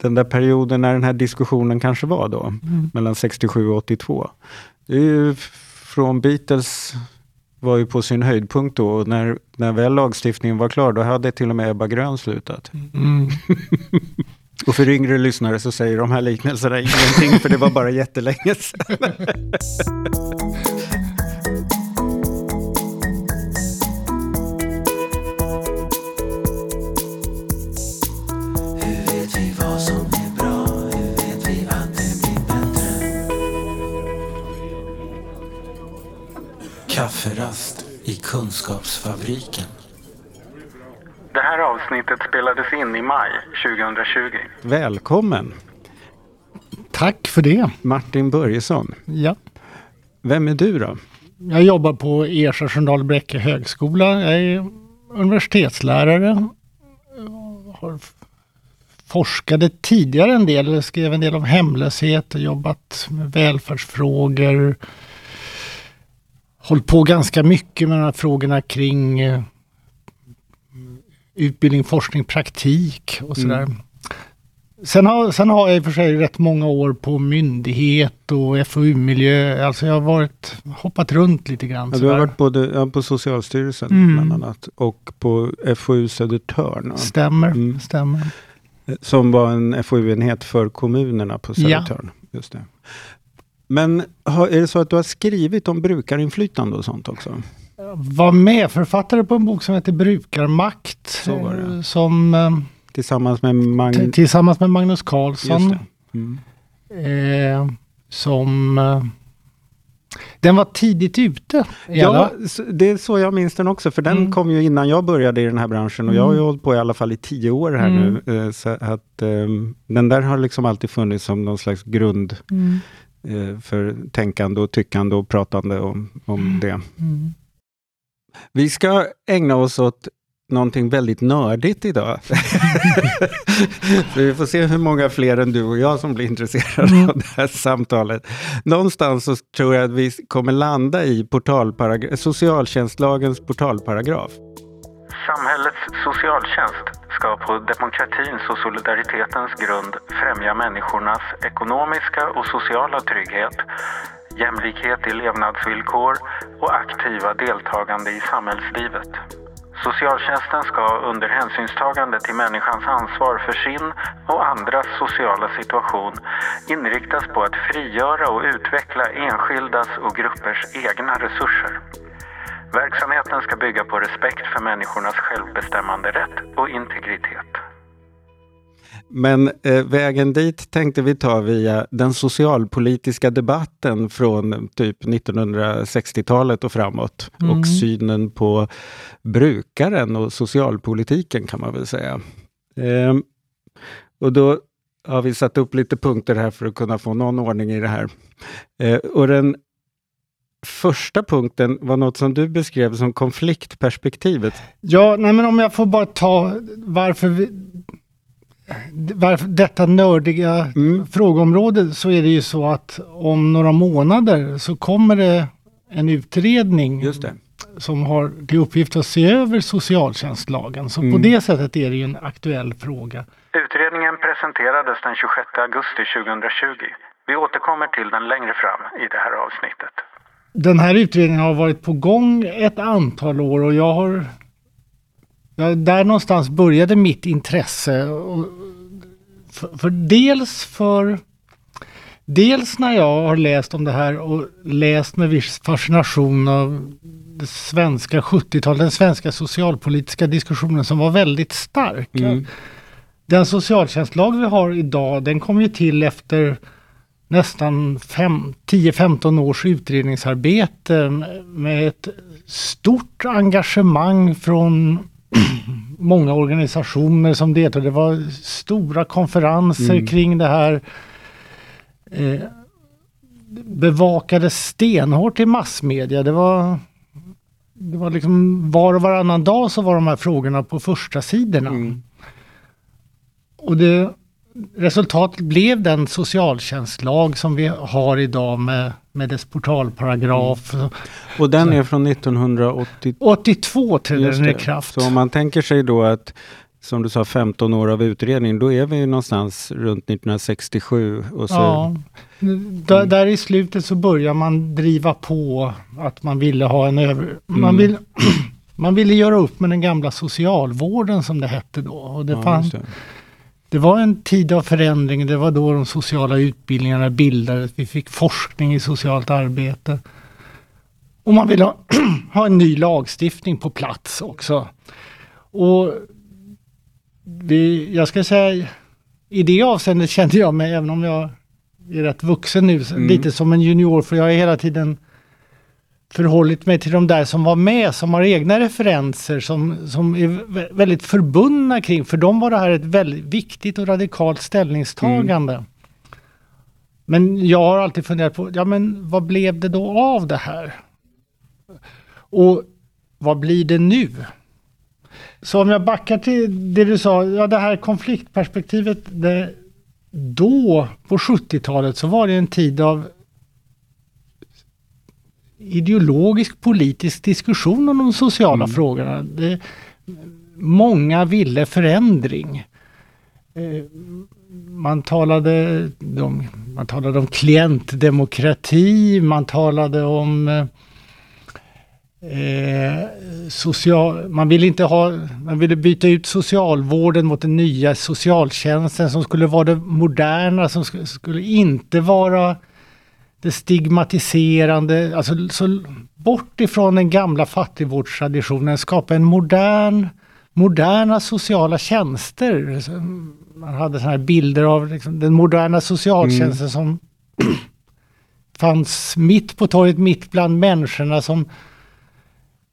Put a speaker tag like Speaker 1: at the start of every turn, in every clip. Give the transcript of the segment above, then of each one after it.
Speaker 1: den där perioden när den här diskussionen kanske var då,
Speaker 2: Mm.
Speaker 1: mellan 67 och 82. Det är ju från Beatles var ju på sin höjdpunkt då och när, när väl lagstiftningen var klar då hade till och med Ebba Grön slutat.
Speaker 2: Mm.
Speaker 1: Och för yngre lyssnare så säger de här liknelserna ingenting för det var bara jättelänge sedan.
Speaker 3: Kafferast i Kunskapsfabriken.
Speaker 4: Det här avsnittet spelades in i maj 2020.
Speaker 1: Välkommen
Speaker 2: Tack för det.
Speaker 1: Martin Börjesson.
Speaker 2: Ja.
Speaker 1: Vem är du då?
Speaker 2: Jag jobbar på Ersta Sköndal Bräcke högskola. Jag är universitetslärare. Har f- forskade tidigare en del, skrev en del om hemlöshet och jobbat med välfärdsfrågor. Hållit på ganska mycket med de här frågorna kring eh, utbildning, forskning, praktik och sådär. Sen har, sen har jag i och för sig rätt många år på myndighet och FoU-miljö. Alltså jag har varit, hoppat runt lite grann.
Speaker 1: Ja, du har varit både ja, på Socialstyrelsen
Speaker 2: Mm.
Speaker 1: bland annat och på FoU Södertörn.
Speaker 2: Stämmer,
Speaker 1: Mm.
Speaker 2: stämmer.
Speaker 1: Som var en FoU-enhet för kommunerna på
Speaker 2: Ja.
Speaker 1: Södertörn. Just det. Men är det så att du har skrivit om brukarinflytande och sånt också?
Speaker 2: Var medförfattare på en bok som heter Brukarmakt. Eh, Som eh,
Speaker 1: Tillsammans med Magn...
Speaker 2: t- tillsammans med Magnus
Speaker 1: det. Mm.
Speaker 2: Eh, som... Eh, den var tidigt ute.
Speaker 1: Ja, det är så jag minns den också, för den
Speaker 2: Mm.
Speaker 1: kom ju innan jag började i den här branschen och jag har ju
Speaker 2: Mm.
Speaker 1: hållit på i alla fall i tio år här
Speaker 2: Mm.
Speaker 1: nu. Så att ehm, den där har liksom alltid funnits som någon slags grund
Speaker 2: Mm.
Speaker 1: Eh, för tänkande och tyckande och pratande om, om det.
Speaker 2: Mm.
Speaker 1: Vi ska ägna oss åt någonting väldigt nördigt idag. Vi får se hur många fler än du och jag som blir intresserade
Speaker 2: Mm.
Speaker 1: av det här samtalet. Någonstans så tror jag att vi kommer landa i socialtjänstlagens portalparagraf.
Speaker 4: Samhällets socialtjänst ska på demokratins och solidaritetens grund främja människornas ekonomiska och sociala trygghet, jämlikhet i levnadsvillkor och aktiva deltagande i samhällslivet. Socialtjänsten ska under hänsynstagande till människans ansvar för sin och andras sociala situation inriktas på att frigöra och utveckla enskildas och gruppers egna resurser. Verksamheten ska bygga på respekt för människornas självbestämmande rätt och integritet.
Speaker 1: Men eh, vägen dit tänkte vi ta via den socialpolitiska debatten från typ 1960-talet och framåt.
Speaker 2: Mm.
Speaker 1: Och synen på brukaren och socialpolitiken kan man väl säga. Ehm, och då har vi satt upp lite punkter här för att kunna få någon ordning i det här. Eh, och den första punkten var något som du beskrev som konfliktperspektivet.
Speaker 2: Ja, nej men om jag får bara ta varför, vi, varför detta nördiga
Speaker 1: Mm.
Speaker 2: frågeområde så är det ju så att om några månader så kommer det en utredning
Speaker 1: Just det.
Speaker 2: som har till uppgift att se över socialtjänstlagen. Så på
Speaker 1: Mm.
Speaker 2: det sättet är det ju en aktuell fråga.
Speaker 4: Utredningen presenterades den 26 augusti 2020. Vi återkommer till den längre fram i det här avsnittet.
Speaker 2: Den här utredningen har varit på gång ett antal år och jag har... Ja, där någonstans började mitt intresse. För, för dels för... Dels när jag har läst om det här och läst med viss fascination av det svenska 70-talet, den svenska socialpolitiska diskussionen som var väldigt stark.
Speaker 1: Mm.
Speaker 2: Den socialtjänstlag vi har idag, den kom ju till efter nästan fem- 10-15 års utredningsarbete med ett stort engagemang från många organisationer som deltog. Det var stora konferenser
Speaker 1: Mm.
Speaker 2: kring det här. Eh, bevakades stenhårt i massmedia. Det var, det var liksom var och varannan dag så var de här frågorna på första sidorna.
Speaker 1: Mm.
Speaker 2: Och det, resultatet blev den socialtjänstlag som vi har idag med, med dess portalparagraf.
Speaker 1: Och den är från 1980
Speaker 2: 82 trädde den i kraft.
Speaker 1: Så om man tänker sig då att som du sa, 15 år av utredning, då är vi ju någonstans runt 1967. Och så,
Speaker 2: Ja, där, där i slutet så börjar man driva på att man ville ha en över... Man,
Speaker 1: Mm.
Speaker 2: vill, man ville göra upp med den gamla socialvården som det hette då. Och det,
Speaker 1: ja, just det.
Speaker 2: var en tid av förändring. Det var då de sociala utbildningarna bildades. Vi fick forskning i socialt arbete. Och man ville ha, ha en ny lagstiftning på plats också. Och vi, jag ska säga, i det avseendet kände jag mig, även om jag är rätt vuxen nu,
Speaker 1: Mm.
Speaker 2: lite som en junior. För jag har hela tiden förhållit mig till de där som var med, som har egna referenser, som, som är vä- väldigt förbundna kring. För dem var det här ett väldigt viktigt och radikalt ställningstagande. Men jag har alltid funderat på, ja men vad blev det då av det här? Och vad blir det nu? Så om jag backar till det du sa, ja det här konfliktperspektivet, det, då på 70-talet så var det en tid av ideologisk politisk diskussion om de sociala frågorna. Det, många ville förändring. Eh, Man talade, om, man talade om klientdemokrati, man talade om eh, Eh, social, man ville inte ha, man ville byta ut socialvården mot den nya socialtjänsten som skulle vara det moderna, som skulle, skulle inte vara det stigmatiserande, alltså så bort ifrån den gamla fattigvårdstraditionen, skapa en modern, moderna sociala tjänster. Man hade såna här bilder av liksom, den moderna socialtjänsten som fanns mitt på torget, mitt bland människorna som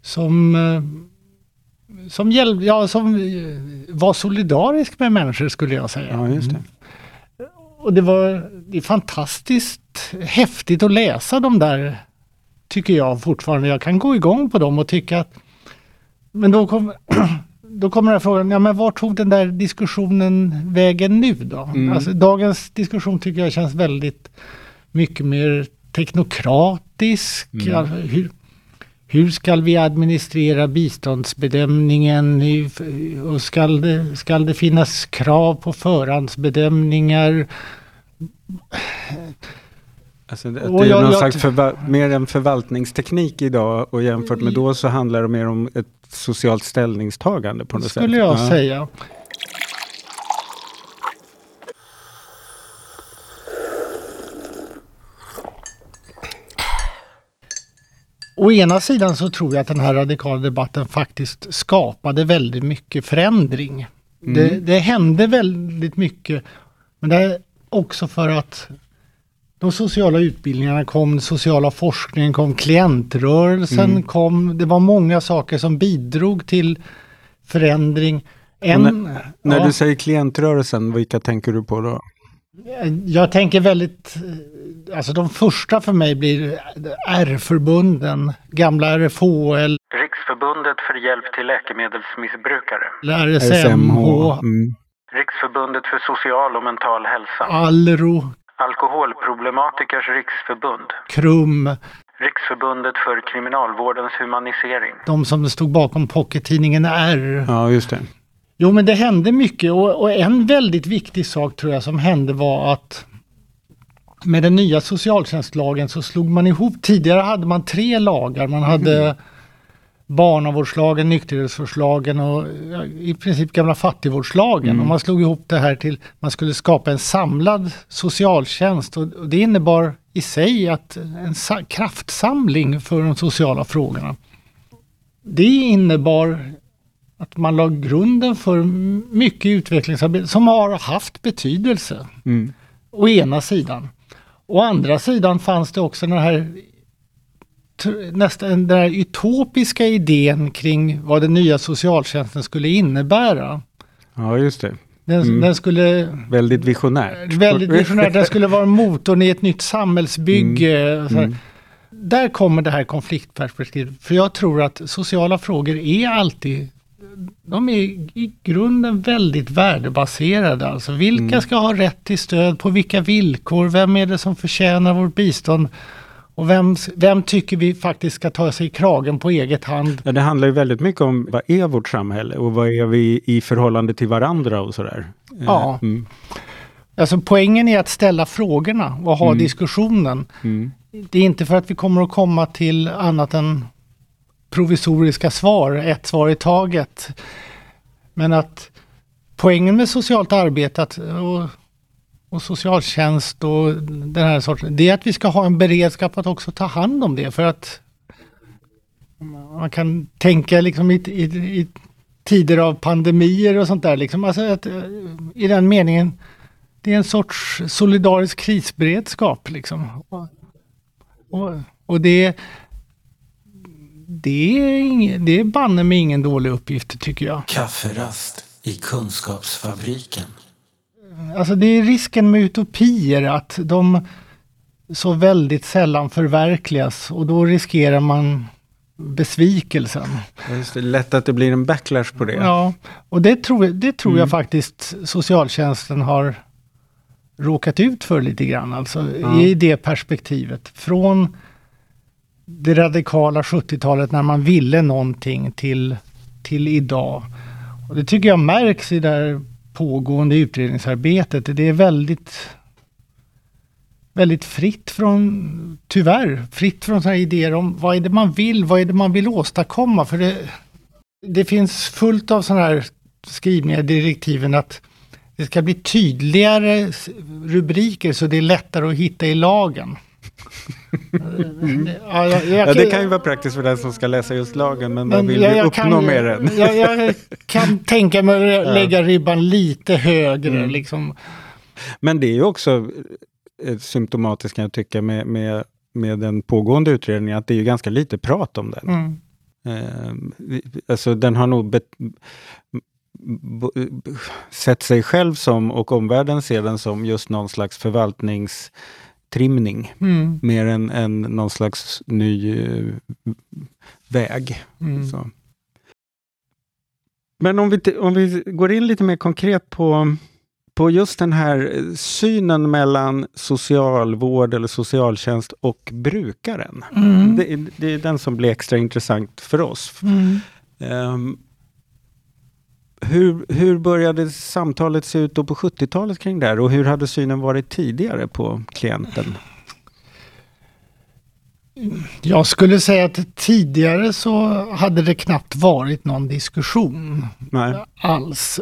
Speaker 2: som, eh, som, hjälp, ja, som eh, var solidarisk med människor skulle jag säga.
Speaker 1: Ja, det.
Speaker 2: Och det var det är fantastiskt häftigt att läsa de där, tycker jag fortfarande. Jag kan gå igång på dem och tycka att... Men då, kom, då kommer den här frågan, ja men var tog den där diskussionen vägen nu då?
Speaker 1: Mm.
Speaker 2: Alltså, dagens diskussion tycker jag känns väldigt mycket mer teknokratisk.
Speaker 1: Mm.
Speaker 2: Alltså, hur, hur ska vi administrera biståndsbedömningen? Och ska det, ska det finnas krav på förhandsbedömningar?
Speaker 1: Alltså, det, det är
Speaker 2: jag-
Speaker 1: någon
Speaker 2: jag-
Speaker 1: slags förva- mer en förvaltningsteknik idag och jämfört med då så handlar det mer om ett socialt ställningstagande på något sätt.
Speaker 2: Skulle jag
Speaker 1: Ja.
Speaker 2: säga. Å ena sidan så tror jag att den här radikala debatten faktiskt skapade väldigt mycket förändring. Det, det hände väldigt mycket. Men det är också för att de sociala utbildningarna kom, sociala forskningen kom, klientrörelsen kom. Det var många saker som bidrog till förändring. En,
Speaker 1: När
Speaker 2: ja,
Speaker 1: du säger klientrörelsen, vilka tänker du på då?
Speaker 2: Jag tänker väldigt, alltså de första för mig blir R-förbunden, gamla RFHL,
Speaker 4: Riksförbundet för hjälp till läkemedelsmissbrukare.
Speaker 2: RSMH,
Speaker 1: Mm.
Speaker 4: Riksförbundet för social och mental hälsa.
Speaker 2: Alro,
Speaker 4: Alkoholproblematikers riksförbund.
Speaker 2: KRUM,
Speaker 4: Riksförbundet för kriminalvårdens humanisering.
Speaker 2: de som stod bakom pockettidningen R.
Speaker 1: Ja, just det.
Speaker 2: Jo men det hände mycket och, och en väldigt viktig sak tror jag som hände var att med den nya socialtjänstlagen så slog man ihop, tidigare hade man tre lagar. Man hade barnavårdslagen, nykterhetsvårdslagen och i princip gamla fattigvårdslagen. Och man slog ihop det här till, man skulle skapa en samlad socialtjänst och, och det innebar i sig att en sa- kraftsamling för de sociala frågorna. Det innebar att man la grunden för mycket utvecklingsarbete som har haft betydelse.
Speaker 1: Mm.
Speaker 2: Å ena sidan. Å andra sidan fanns det också den här nästan den här utopiska idén kring vad den nya socialtjänsten skulle innebära.
Speaker 1: Ja, just det.
Speaker 2: Den,
Speaker 1: Mm.
Speaker 2: den skulle
Speaker 1: Väldigt visionärt.
Speaker 2: väldigt visionärt, den skulle vara motorn i ett nytt samhällsbygge. Här.
Speaker 1: Mm.
Speaker 2: Där kommer det här konfliktperspektivet. För jag tror att sociala frågor är alltid de är i grunden väldigt värdebaserade. Alltså vilka
Speaker 1: Mm.
Speaker 2: ska ha rätt till stöd, på vilka villkor, vem är det som förtjänar vårt bistånd? Och vem, vem tycker vi faktiskt ska ta sig i kragen på eget hand?
Speaker 1: Ja, det handlar ju väldigt mycket om vad är vårt samhälle och vad är vi i förhållande till varandra och sådär. Eh,
Speaker 2: Ja.
Speaker 1: Mm,
Speaker 2: Alltså poängen är att ställa frågorna och ha
Speaker 1: Mm.
Speaker 2: diskussionen.
Speaker 1: mm,
Speaker 2: Det är inte för att vi kommer att komma till annat än provisoriska svar, ett svar i taget. Men att poängen med socialt arbete att, och, och socialtjänst och den här sorten, det är att vi ska ha en beredskap att också ta hand om det. För att man kan tänka liksom i, i, i tider av pandemier och sånt där. Liksom. Alltså att, eh, I den meningen, det är en sorts solidarisk krisberedskap. Liksom. Och, och, och det, det, är ing, det är banne med ingen dålig uppgift tycker jag.
Speaker 3: Kafferast i Kunskapsfabriken.
Speaker 2: Alltså det är risken med utopier att de så väldigt sällan förverkligas och då riskerar man besvikelsen.
Speaker 1: Just det, lätt att det blir en backlash på det.
Speaker 2: Ja, och det tror, jag- det tror jag
Speaker 1: Mm.
Speaker 2: faktiskt socialtjänsten har råkat ut för lite grann. Alltså
Speaker 1: Ja.
Speaker 2: i det perspektivet. Från det radikala 70-talet när man ville någonting till, till idag. Och det tycker jag märks i det här pågående utredningsarbetet. Det är väldigt väldigt fritt från, tyvärr, fritt från sådana idéer om vad är det man vill, vad är det man vill åstadkomma. För det, det finns fullt av sådana här skrivningar i direktiven att det ska bli tydligare rubriker så det är lättare att hitta i lagen ja, jag, jag.
Speaker 1: Ja, det kan ju vara praktiskt för den som ska läsa just lagen, men, vad
Speaker 2: men
Speaker 1: vill
Speaker 2: jag- jag
Speaker 1: uppnå
Speaker 2: kan-
Speaker 1: med den?
Speaker 2: Jag, kan tänka mig att lägga ribban lite högre.
Speaker 1: Mm.
Speaker 2: Liksom.
Speaker 1: Men det är ju också eh, symptomatiskt kan jag tycka med, med, med den pågående utredningen, att det är ju ganska lite prat om den.
Speaker 2: Mm.
Speaker 1: Eh, alltså den har nog bet, sett sig själv som, och omvärlden ser den som, just någon slags förvaltningstrimning.
Speaker 2: Mm.
Speaker 1: Mer än, än någon slags ny eh, väg.
Speaker 2: Mm.
Speaker 1: Men om vi, om vi går in lite mer konkret på, på just den här synen mellan socialvård eller socialtjänst och brukaren.
Speaker 2: Mm.
Speaker 1: Det, är- det är den som blir extra intressant för oss.
Speaker 2: Mm.
Speaker 1: Hur, hur började samtalet se ut då på 70-talet kring det här och hur hade synen varit tidigare på klienten?
Speaker 2: Jag skulle säga att tidigare så hade det knappt varit någon diskussion
Speaker 1: Nej.
Speaker 2: alls.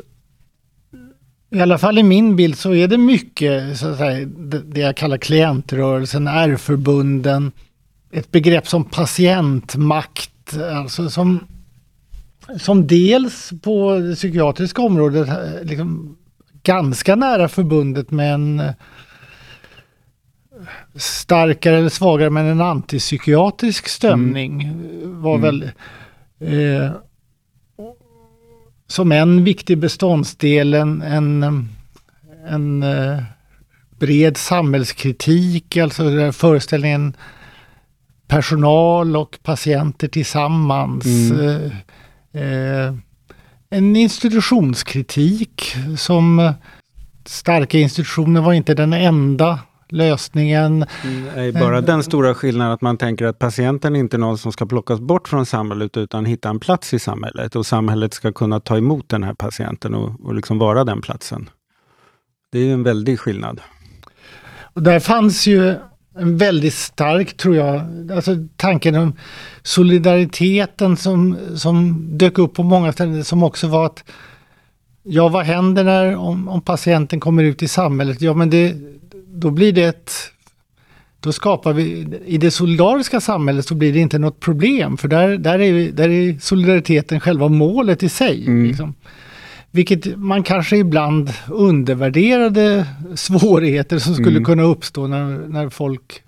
Speaker 2: I alla fall i min bild så är det mycket så att säga, det det jag kallar klientrörelsen, R-förbunden, ett begrepp som patientmakt, alltså som, som dels på det psykiatriska området eh, liksom ganska nära förbundet med en eh, starkare eller svagare men en antipsykiatrisk stämning eh, var
Speaker 1: Mm.
Speaker 2: väl eh, som en viktig beståndsdel en, en, en eh, bred samhällskritik, alltså föreställningen personal och patienter tillsammans.
Speaker 1: Mm.
Speaker 2: Eh, en institutionskritik som eh, starka institutioner var inte den enda lösningen.
Speaker 1: Nej, bara den stora skillnaden att man tänker att patienten inte är någon som ska plockas bort från samhället utan hitta en plats i samhället och samhället ska kunna ta emot den här patienten och, och liksom vara den platsen. Det är ju en väldig skillnad.
Speaker 2: Och där fanns ju en väldigt stark, tror jag, alltså tanken om solidariteten som, som dök upp på många ställen, som också var att ja, vad händer när om, om patienten kommer ut i samhället? Ja, men det, då blir det ett då skapar vi, i det solidariska samhället så blir det inte något problem för där, där, är, där är solidariteten själva målet i sig.
Speaker 1: Mm.
Speaker 2: Liksom. Vilket man kanske ibland undervärderade svårigheter som skulle
Speaker 1: Mm.
Speaker 2: kunna uppstå när, när folk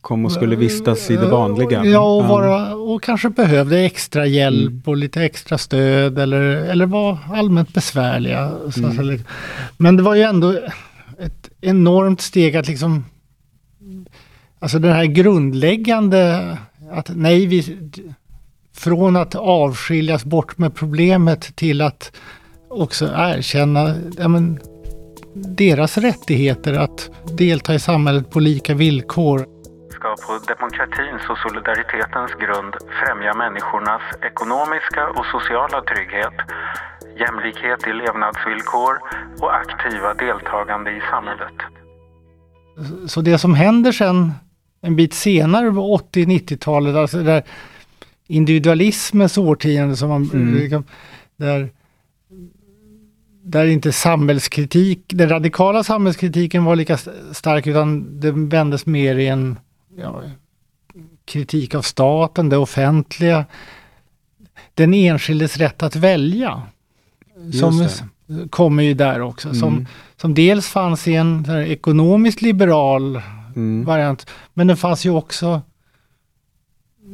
Speaker 1: Kom och skulle vistas i det vanliga.
Speaker 2: Ja, och, vara, och kanske behövde extra hjälp
Speaker 1: Mm.
Speaker 2: och lite extra stöd eller, eller var allmänt besvärliga.
Speaker 1: Mm.
Speaker 2: säga. Men det var ju ändå ett enormt steg att liksom Alltså det här grundläggande att nej, vi, från att avskiljas bort med problemet till att också erkänna ja, men, deras rättigheter att delta i samhället på lika villkor.
Speaker 4: ska på demokratins och solidaritetens grund främja människornas ekonomiska och sociala trygghet, jämlikhet i levnadsvillkor och aktiva deltagande i samhället.
Speaker 2: Så det som händer sen en bit senare på 80-90-talet, alltså där individualismens årtionde som man
Speaker 1: Mm.
Speaker 2: liksom, där, där inte samhällskritik, den radikala samhällskritiken var lika st- stark utan det vändes mer i en ja, kritik av staten, det offentliga, den enskildes rätt att välja. Som kommer ju där också. Som,
Speaker 1: Mm.
Speaker 2: som dels fanns i en ekonomiskt liberal
Speaker 1: Mm.
Speaker 2: variant. Men den fanns ju också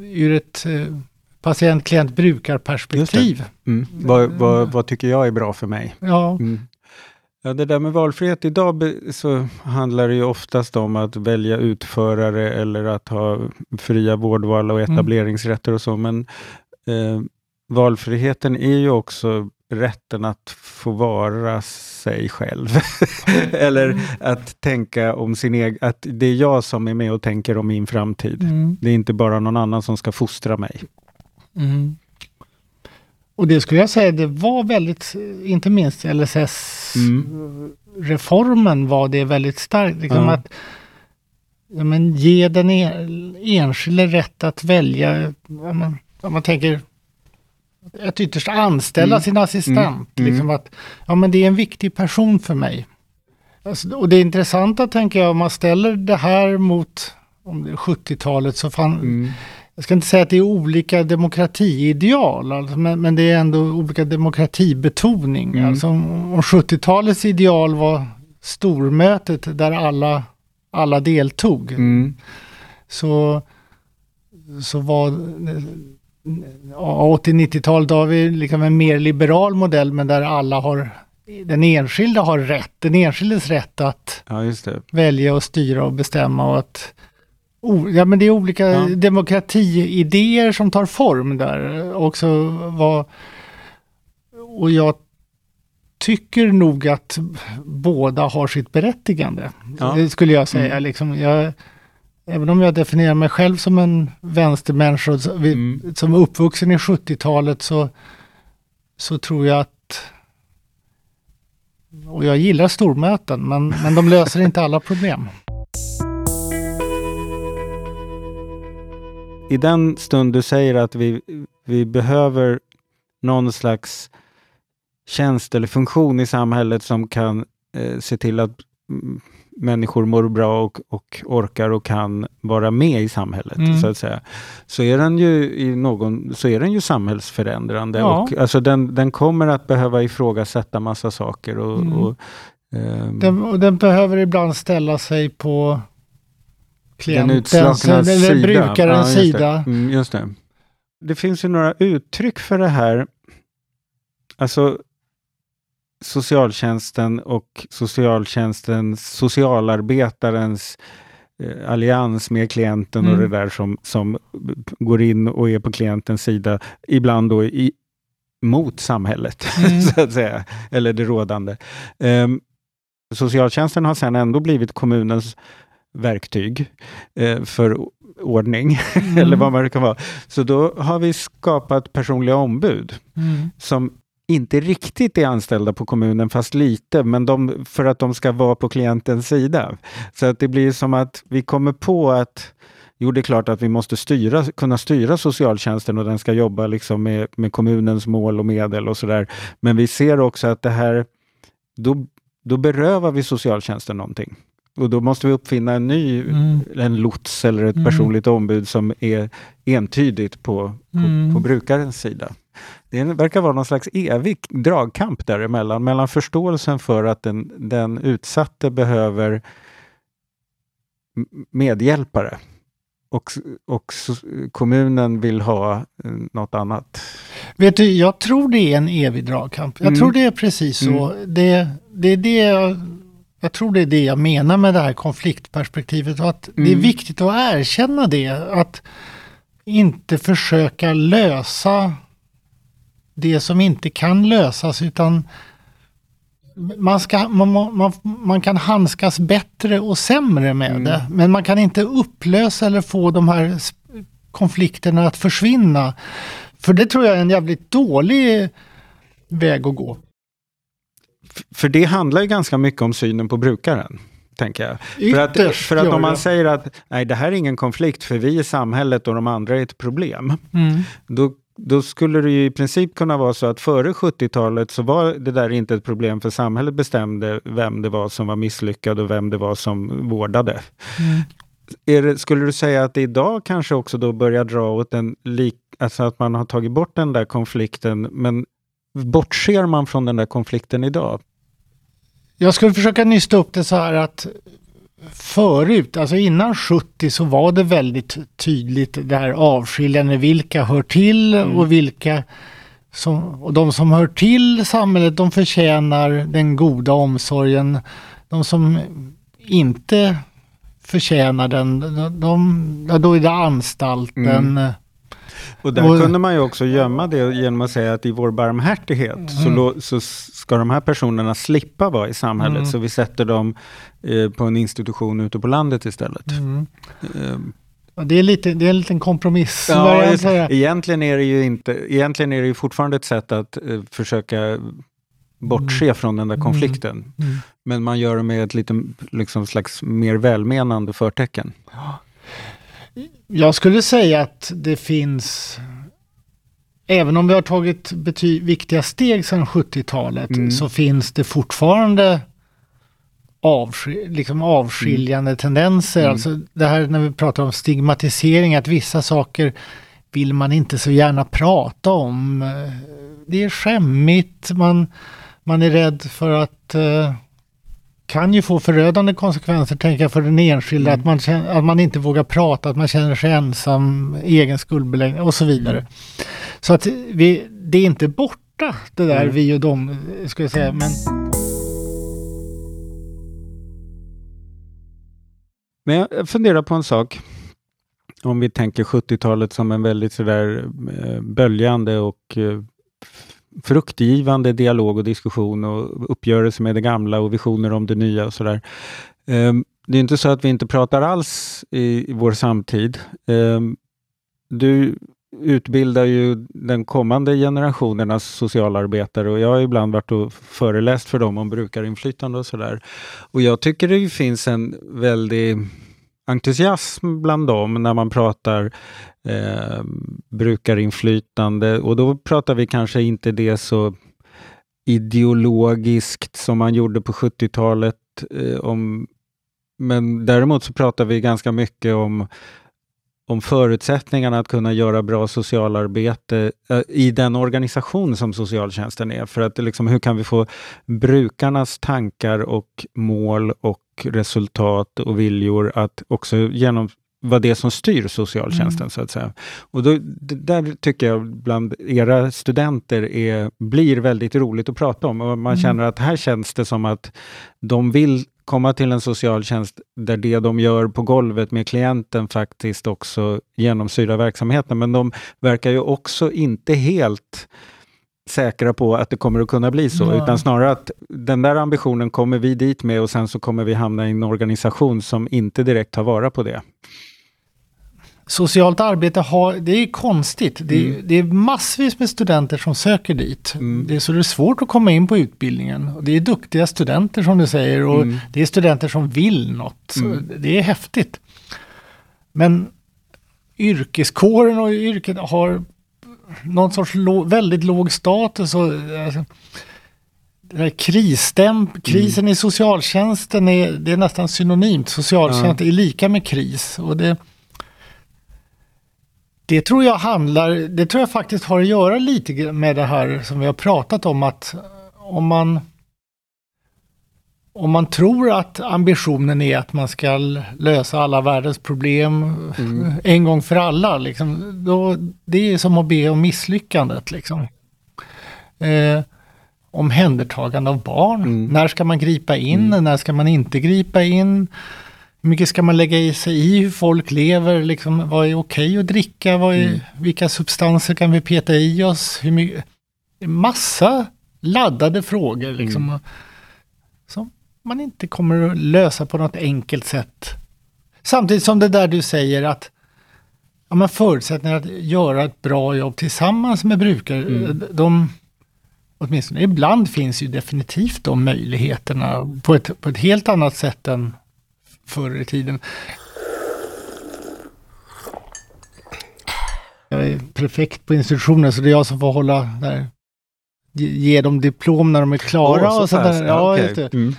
Speaker 2: ur ett eh, patient, klient, brukarperspektiv.
Speaker 1: Mm. Vad, vad, vad tycker jag är bra för mig?
Speaker 2: Ja,
Speaker 1: Mm. Ja, det där med valfrihet idag så handlar det ju oftast om att välja utförare eller att ha fria vårdval och etableringsrätter och så, men eh, valfriheten är ju också rätten att få vara sig själv. eller att tänka om sin egen, att det är jag som är med och tänker om min framtid.
Speaker 2: mm.
Speaker 1: Det är inte bara någon annan som ska fostra mig.
Speaker 2: Mm. Och det skulle jag säga, det var väldigt, inte minst LSS-reformen var det väldigt starkt. Liksom att ja, men, ge den en, enskilde rätt att välja, ja, man, ja, man tänker att ytterst anställa
Speaker 1: Mm.
Speaker 2: sin assistent.
Speaker 1: Mm. Mm.
Speaker 2: Liksom att, ja men det är en viktig person för mig. Alltså, och det intressanta tänker jag, om man ställer det här mot om det är 70-talet så fann,
Speaker 1: Mm.
Speaker 2: jag ska inte säga att det är olika demokratiideal, alltså, men, men det är ändå olika demokratibetoning.
Speaker 1: Mm.
Speaker 2: Alltså, om om 70-talets ideal var stormötet där alla, alla deltog,
Speaker 1: Mm.
Speaker 2: så, så var 80-90-talet, då har vi liksom en mer liberal modell, men där alla har, den enskilda har rätt, den enskildes rätt att
Speaker 1: Ja,
Speaker 2: välja och styra och bestämma och att Ja men det är olika
Speaker 1: Ja.
Speaker 2: demokratiidéer som tar form där också. Vad, och jag tycker nog att båda har sitt berättigande.
Speaker 1: Ja.
Speaker 2: Det skulle jag säga.
Speaker 1: Mm.
Speaker 2: Liksom, jag, även om jag definierar mig själv som en vänstermänniska vi-
Speaker 1: Mm.
Speaker 2: som är uppvuxen i 70-talet så, så tror jag att och jag gillar stormöten men, men de löser inte alla problem.
Speaker 1: i den stund du säger att vi, vi behöver någon slags tjänst eller funktion i samhället som kan eh, se till att mm, människor mår bra och, och orkar och kan vara med i samhället,
Speaker 2: Mm.
Speaker 1: så att säga. Så är den ju, i någon, så är den ju samhällsförändrande.
Speaker 2: Ja.
Speaker 1: Och, alltså den, den kommer att behöva ifrågasätta massa saker. Och,
Speaker 2: Mm.
Speaker 1: och, ehm,
Speaker 2: Den, och den behöver ibland ställa sig på klientens eller
Speaker 1: sida.
Speaker 2: brukarens
Speaker 1: Ja, just det.
Speaker 2: sida.
Speaker 1: Mm, just det. Det finns ju några uttryck för det här. Alltså socialtjänsten och socialtjänstens, socialarbetarens eh, allians med klienten och
Speaker 2: Mm.
Speaker 1: det där som, som går in och är på klientens sida, ibland då i, mot samhället,
Speaker 2: Mm.
Speaker 1: så att säga, eller det rådande. Ehm, socialtjänsten har sedan ändå blivit kommunens verktyg eh, för ordning,
Speaker 2: Mm.
Speaker 1: eller vad man kan vara. Så då har vi skapat personliga ombud
Speaker 2: Mm.
Speaker 1: som inte riktigt är anställda på kommunen, fast lite, men de, för att de ska vara på klientens sida. Så att det blir som att vi kommer på att Jo, det är klart att vi måste styra, kunna styra socialtjänsten och den ska jobba liksom med, med kommunens mål och medel och sådär. Men vi ser också att det här, då, då berövar vi socialtjänsten någonting. Och då måste vi uppfinna en ny,
Speaker 2: Mm.
Speaker 1: en lots eller ett
Speaker 2: Mm.
Speaker 1: personligt ombud som är entydigt på, på,
Speaker 2: Mm.
Speaker 1: på brukarens sida. Det verkar vara någon slags evig dragkamp däremellan, mellan förståelsen för att den, den utsatte behöver medhjälpare och, och kommunen vill ha eh, något annat.
Speaker 2: Vet du, jag tror det är en evig dragkamp. Jag
Speaker 1: Mm.
Speaker 2: tror det är precis så. Det, det är det jag, jag tror det är det jag menar med det här konfliktperspektivet. Och att Det är
Speaker 1: Mm.
Speaker 2: viktigt att erkänna det. Att inte försöka lösa det som inte kan lösas utan man, ska, man, man, man kan handskas bättre och sämre med det. Men man kan inte upplösa eller få de här konflikterna att försvinna. För det tror jag är en jävligt dålig väg att gå.
Speaker 1: För det handlar ju ganska mycket om synen på brukaren. Tänker jag. För att,
Speaker 2: Ytterst
Speaker 1: för att om man säger att nej, det här är ingen konflikt för vi är samhället och de andra är ett problem.
Speaker 2: Mm.
Speaker 1: Då, då skulle det ju i princip kunna vara så att före 70-talet så var det där inte ett problem för samhället bestämde vem det var som var misslyckad och vem det var som vårdade.
Speaker 2: Mm.
Speaker 1: Det, skulle du säga att det idag kanske också då börjar dra åt en lik, alltså att man har tagit bort den där konflikten, men bortser man från den där konflikten idag?
Speaker 2: Jag skulle försöka nysta upp det så här att förut, alltså innan 70 så var det väldigt tydligt det här avskiljande, vilka hör till och vilka som, och de som hör till samhället, de förtjänar den goda omsorgen. De som inte förtjänar den, de, de, då är det anstalten.
Speaker 1: Mm. Och där
Speaker 2: Och-
Speaker 1: kunde man ju också gömma det genom att säga att i vår barmhärtighet så,
Speaker 2: Mm.
Speaker 1: lo, så ska de här personerna slippa vara i samhället,
Speaker 2: Mm.
Speaker 1: så vi sätter dem eh, på en institution ute på landet istället.
Speaker 2: Mm.
Speaker 1: Eh,
Speaker 2: Ja, Det är, lite, det är en liten kompromiss.
Speaker 1: Ja,
Speaker 2: så
Speaker 1: egentligen är det ju inte, egentligen är det ju fortfarande ett sätt att eh, försöka bortse från den där konflikten.
Speaker 2: Mm.
Speaker 1: Men man gör det med ett lite, liksom slags mer välmenande förtecken.
Speaker 2: Jag skulle säga att det finns, även om vi har tagit bety- viktiga steg sedan 70-talet,
Speaker 1: Mm.
Speaker 2: så finns det fortfarande avski- liksom avskiljande tendenser.
Speaker 1: Mm.
Speaker 2: Alltså det här när vi pratar om stigmatisering, att vissa saker vill man inte så gärna prata om. Det är skämmigt, man, man är rädd för att eh, kan ju få förödande konsekvenser, tänker jag, för den enskilde. Att, man känner, att man inte vågar prata, att man känner sig ensam, egen skuldbeläggning och så vidare. Så att vi, det är inte borta, det där
Speaker 1: Mm.
Speaker 2: vi och dem, ska jag säga. Men
Speaker 1: Men jag funderar på en sak. Om vi tänker 70-talet som en väldigt sådär eh, böljande och eh, fruktgivande dialog och diskussion och uppgörelse med det gamla och visioner om det nya och sådär. Ehm, det är inte så att vi inte pratar alls i, vår samtid. Ehm, du utbildar ju den kommande generationernas socialarbetare och jag har ibland varit och föreläst för dem om brukarinflytande och sådär. Och jag tycker det finns en väldig entusiasm bland dem när man pratar eh, brukarinflytande och då pratar vi kanske inte det så ideologiskt som man gjorde på 70-talet. Eh, om, men däremot så pratar vi ganska mycket om om förutsättningarna att kunna göra bra socialarbete eh, i den organisation som socialtjänsten är. För att liksom, hur kan vi få brukarnas tankar och mål och resultat och viljor att också genom vara det som styr socialtjänsten så att säga. Och då, d- där tycker jag bland era studenter är, blir väldigt roligt att prata om och man känner att här känns det som att de vill komma till en socialtjänst där det de gör på golvet med klienten faktiskt också genomsyrar verksamheten. Men de verkar ju också inte helt säkra på att det kommer att kunna bli så,
Speaker 2: Nej.
Speaker 1: utan snarare att den där ambitionen kommer vi dit med och sen så kommer vi hamna i en organisation som inte direkt tar vara på det.
Speaker 2: socialt arbete har, det är konstigt. Det, är- det är massvis med studenter som söker dit.
Speaker 1: Mm.
Speaker 2: Det är så det är svårt att komma in på utbildningen. Och det är duktiga studenter som du säger och
Speaker 1: Mm.
Speaker 2: det är studenter som vill något.
Speaker 1: Mm.
Speaker 2: Det är häftigt. Men yrkeskåren och yrket har någon sorts väldigt låg status. Och, alltså, krisstämp, krisen i socialtjänsten är, det är nästan synonymt. Socialtjänst är lika med kris. Och det, det tror jag handlar, det tror jag faktiskt har att göra lite med det här som vi har pratat om att om man om man tror att ambitionen är att man ska lösa alla världens problem en gång för alla, liksom, då, det är som att be om misslyckandet. Liksom. Eh, omhändertagande av barn.
Speaker 1: Mm.
Speaker 2: När ska man gripa in? När ska man inte gripa in? Hur mycket ska man lägga i sig i hur folk lever? Liksom, vad är okej att dricka? Är, Vilka substanser kan vi peta i oss? Hur mycket? Massa laddade frågor. Liksom. som man inte kommer att lösa på något enkelt sätt. Samtidigt som det där du säger att ja, men förutsättningar att göra ett bra jobb tillsammans med brukare,
Speaker 1: Mm.
Speaker 2: de åtminstone ibland finns ju definitivt de möjligheterna på ett, på ett helt annat sätt än förr i tiden. Jag är prefekt på institutionen så det är jag som får hålla där, ge, ge dem diplom när de är klara
Speaker 1: så
Speaker 2: och sånt
Speaker 1: pass.
Speaker 2: där. Ja, just det.
Speaker 1: Mm.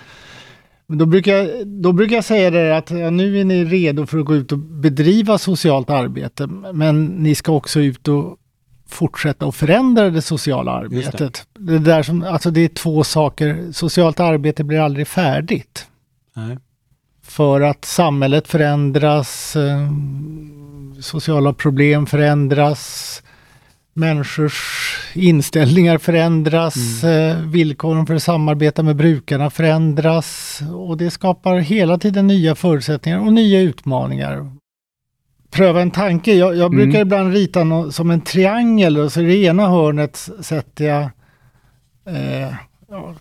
Speaker 2: Men då brukar, jag- då brukar jag säga det att ja, nu är ni redo för att gå ut och bedriva socialt arbete. Men ni ska också ut och fortsätta att förändra det sociala
Speaker 1: Just det.
Speaker 2: arbetet. Det. där som, alltså det är två saker. Socialt arbete blir aldrig färdigt.
Speaker 1: Nej.
Speaker 2: För att samhället förändras, eh, sociala problem förändras, människors inställningar förändras, eh, villkoren för att samarbeta med brukarna förändras och det skapar hela tiden nya förutsättningar och nya utmaningar. Pröva en tanke. Jag, jag brukar
Speaker 1: Mm.
Speaker 2: ibland rita nå- som en triangel och så i det ena hörnet sätter jag eh, ja,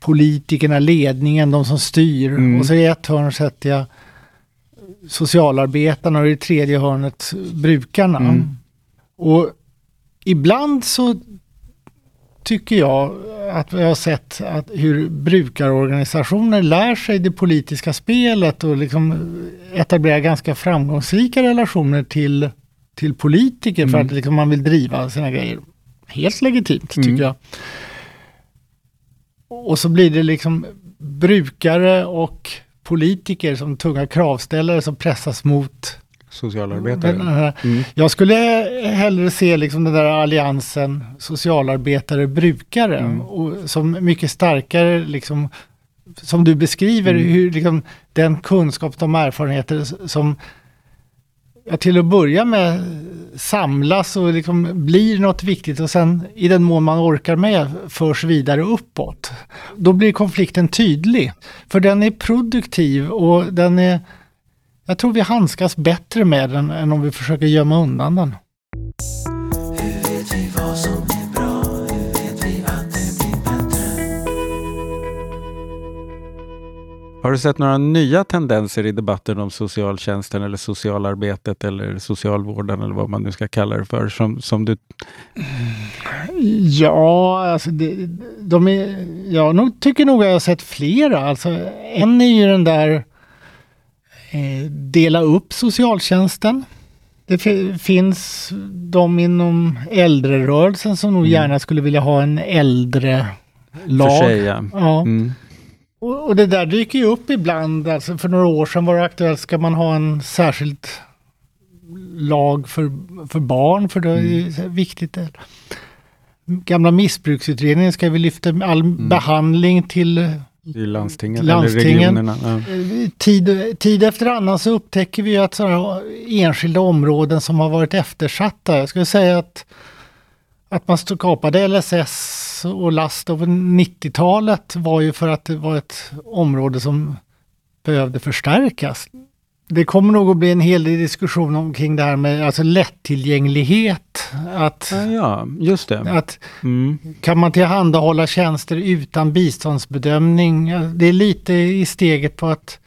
Speaker 2: politikerna, ledningen, de som styr.
Speaker 1: Mm.
Speaker 2: Och så i ett hörn sätter jag socialarbetarna och i det tredje hörnet brukarna.
Speaker 1: Mm.
Speaker 2: Och ibland så tycker jag att vi har sett att hur brukarorganisationer lär sig det politiska spelet och liksom etablerar ganska framgångsrika relationer till, till politiker för
Speaker 1: Mm.
Speaker 2: att liksom man vill driva sina grejer. Helt legitimt
Speaker 1: Mm.
Speaker 2: tycker jag. Och så blir det liksom brukare och politiker som tunga kravställare som pressas mot
Speaker 1: Socialarbetare. Mm.
Speaker 2: jag skulle hellre se liksom den där alliansen socialarbetare, brukare
Speaker 1: Mm.
Speaker 2: och som mycket starkare liksom som du beskriver
Speaker 1: Mm.
Speaker 2: hur liksom den kunskap, de erfarenheter som ja, till att börja med samlas och liksom blir något viktigt och sen i den mån man orkar med förs vidare uppåt. Då blir konflikten tydlig. För den är produktiv och den är jag tror vi handskas bättre med den än om vi försöker gömma undan den.
Speaker 1: Har du sett några nya tendenser i debatten om socialtjänsten eller socialarbetet eller socialvården eller vad man nu ska kalla det för som, som du...
Speaker 2: Ja, alltså det, de är, jag nog, tycker nog att jag har sett flera. Alltså, en är ju den där dela upp socialtjänsten. Det fi- finns de inom äldrerörelsen som nog
Speaker 1: Mm.
Speaker 2: gärna skulle vilja ha en äldre lag.
Speaker 1: sig, ja.
Speaker 2: Ja.
Speaker 1: Mm.
Speaker 2: Och, och det där dyker ju upp ibland. Alltså för några år sedan var det aktuellt, ska man ha en särskild lag för, för barn? För det är här viktigt. Det. Gamla missbruksutredningen ska vi lyfta all behandling till eh,
Speaker 1: I landstingen,
Speaker 2: Landstingen.
Speaker 1: eller regionerna. Ja.
Speaker 2: tid, tid efter annan så upptäcker vi att sådana enskilda områden som har varit eftersatta. Jag skulle säga att, att man skapade LSS och last över 90-talet var ju för att det var ett område som behövde förstärkas. Det kommer nog att bli en hel del diskussion omkring det här med alltså lättillgänglighet. Att,
Speaker 1: Ja, ja, just det.
Speaker 2: att
Speaker 1: Mm.
Speaker 2: kan man tillhandahålla tjänster utan biståndsbedömning? Det är lite i steget på att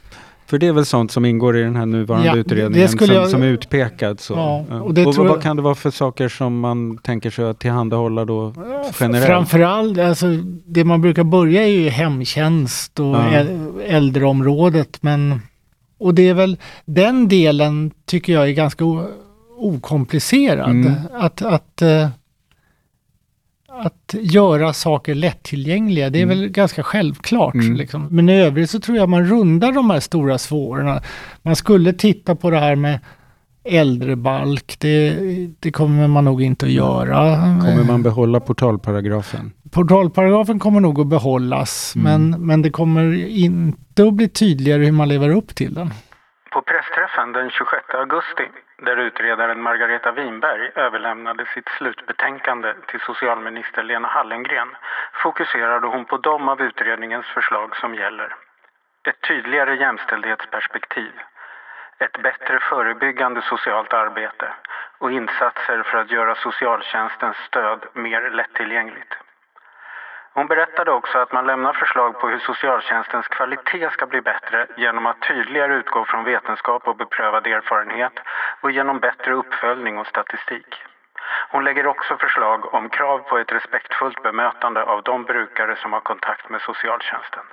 Speaker 1: För det är väl sånt som ingår i den här nuvarande
Speaker 2: Ja,
Speaker 1: utredningen som,
Speaker 2: jag-
Speaker 1: som är utpekad. Så.
Speaker 2: Ja, och
Speaker 1: och vad
Speaker 2: jag-
Speaker 1: kan det vara för saker som man tänker sig att tillhandahålla då generellt?
Speaker 2: Framförallt, alltså, det man brukar börja är ju hemtjänst och
Speaker 1: Ja.
Speaker 2: äl- äldreområdet. Men, och det är väl den delen tycker jag är ganska okomplicerad.
Speaker 1: Mm.
Speaker 2: Att, att, eh, att göra saker lättillgängliga, det är väl ganska självklart.
Speaker 1: Mm.
Speaker 2: Liksom. Men i övrigt så tror jag man rundar de här stora svårorna. Man skulle titta på det här med äldrebalk, det, det kommer man nog inte att göra.
Speaker 1: Kommer man behålla portalparagrafen?
Speaker 2: Portalparagrafen kommer nog att behållas,
Speaker 1: Mm.
Speaker 2: men, men det kommer inte att bli tydligare hur man lever upp till den.
Speaker 4: På pressträffen den 26 augusti, där utredaren Margareta Winberg överlämnade sitt slutbetänkande till socialminister Lena Hallengren, fokuserade hon på de av utredningens förslag som gäller. Ett tydligare jämställdhetsperspektiv, ett bättre förebyggande socialt arbete och insatser för att göra socialtjänstens stöd mer lättillgängligt. Hon berättade också att man lämnar förslag på hur socialtjänstens kvalitet ska bli bättre genom att tydligare utgå från vetenskap och beprövad erfarenhet och genom bättre uppföljning och statistik. Hon lägger också förslag om krav på ett respektfullt bemötande av de brukare som har kontakt med socialtjänsten.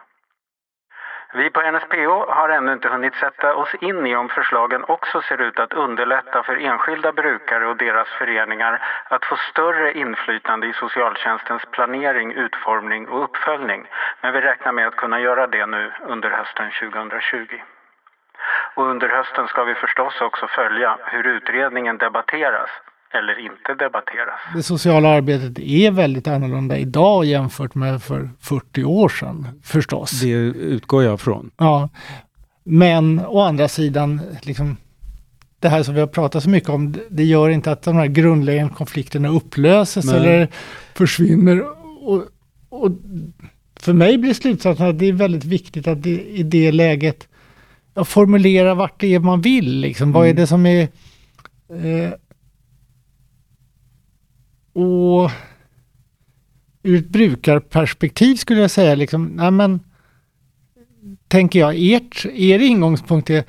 Speaker 4: Vi på NSPH har ännu inte hunnit sätta oss in i om förslagen också ser ut att underlätta för enskilda brukare och deras föreningar att få större inflytande i socialtjänstens planering, utformning och uppföljning. Men vi räknar med att kunna göra det nu under hösten 2020. Och under hösten ska vi förstås också följa hur utredningen debatteras eller inte debatteras.
Speaker 2: Det sociala arbetet är väldigt annorlunda idag jämfört med för 40 år sedan förstås.
Speaker 1: Det utgår jag från.
Speaker 2: Ja. Men å andra sidan, liksom, det här som vi har pratat så mycket om, det- gör inte att de här grundläggande konflikterna upplöses
Speaker 1: Nej.
Speaker 2: eller försvinner. Och, och för mig blir slutsatsen att det är väldigt viktigt att det, i det läget formulera vart det är man vill. Liksom. Vad är det som är... Eh, och ur ett brukarperspektiv skulle jag säga liksom, nej men tänker jag, ert, er ingångspunkt är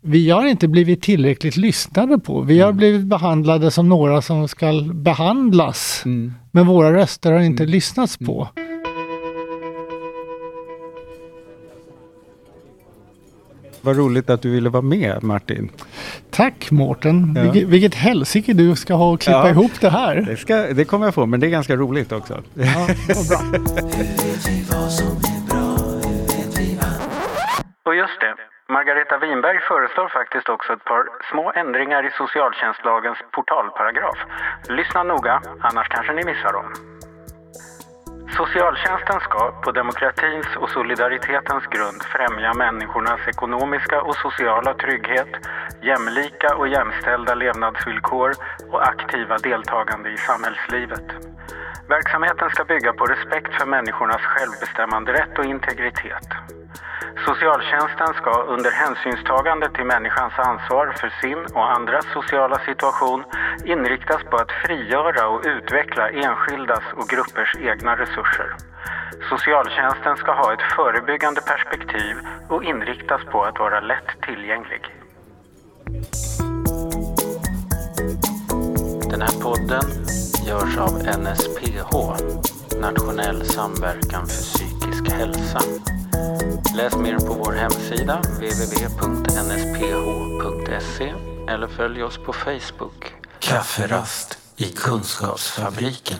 Speaker 2: vi har inte blivit tillräckligt lyssnade på. Vi har blivit behandlade som några som ska behandlas.
Speaker 1: Mm.
Speaker 2: Men våra röster har inte lyssnats på.
Speaker 1: Vad roligt att du ville vara med Martin.
Speaker 2: Tack Mårten.
Speaker 1: Ja.
Speaker 2: Vilket, vilket helsike du ska ha och klippa
Speaker 1: Ja.
Speaker 2: ihop det här.
Speaker 1: Det, ska, det kommer jag få, men det är ganska roligt också.
Speaker 2: Ja, bra.
Speaker 4: Och just det, Margareta Winberg föreslår faktiskt också ett par små ändringar i socialtjänstlagens portalparagraf. Lyssna noga, annars kanske ni missar dem. Socialtjänsten ska på demokratins och solidaritetens grund främja människornas ekonomiska och sociala trygghet, jämlika och jämställda levnadsvillkor och aktiva deltagande i samhällslivet. Verksamheten ska bygga på respekt för människornas självbestämmanderätt och integritet. Socialtjänsten ska under hänsynstagande till människans ansvar för sin och andras sociala situation inriktas på att frigöra och utveckla enskildas och gruppers egna resurser. Socialtjänsten ska ha ett förebyggande perspektiv och inriktas på att vara lätt tillgänglig. Den här podden görs av NSPH, Nationell samverkan för psykisk hälsa. Läs mer på vår hemsida www.nsph.se eller följ oss på Facebook. Kafferast i Kunskapsfabriken.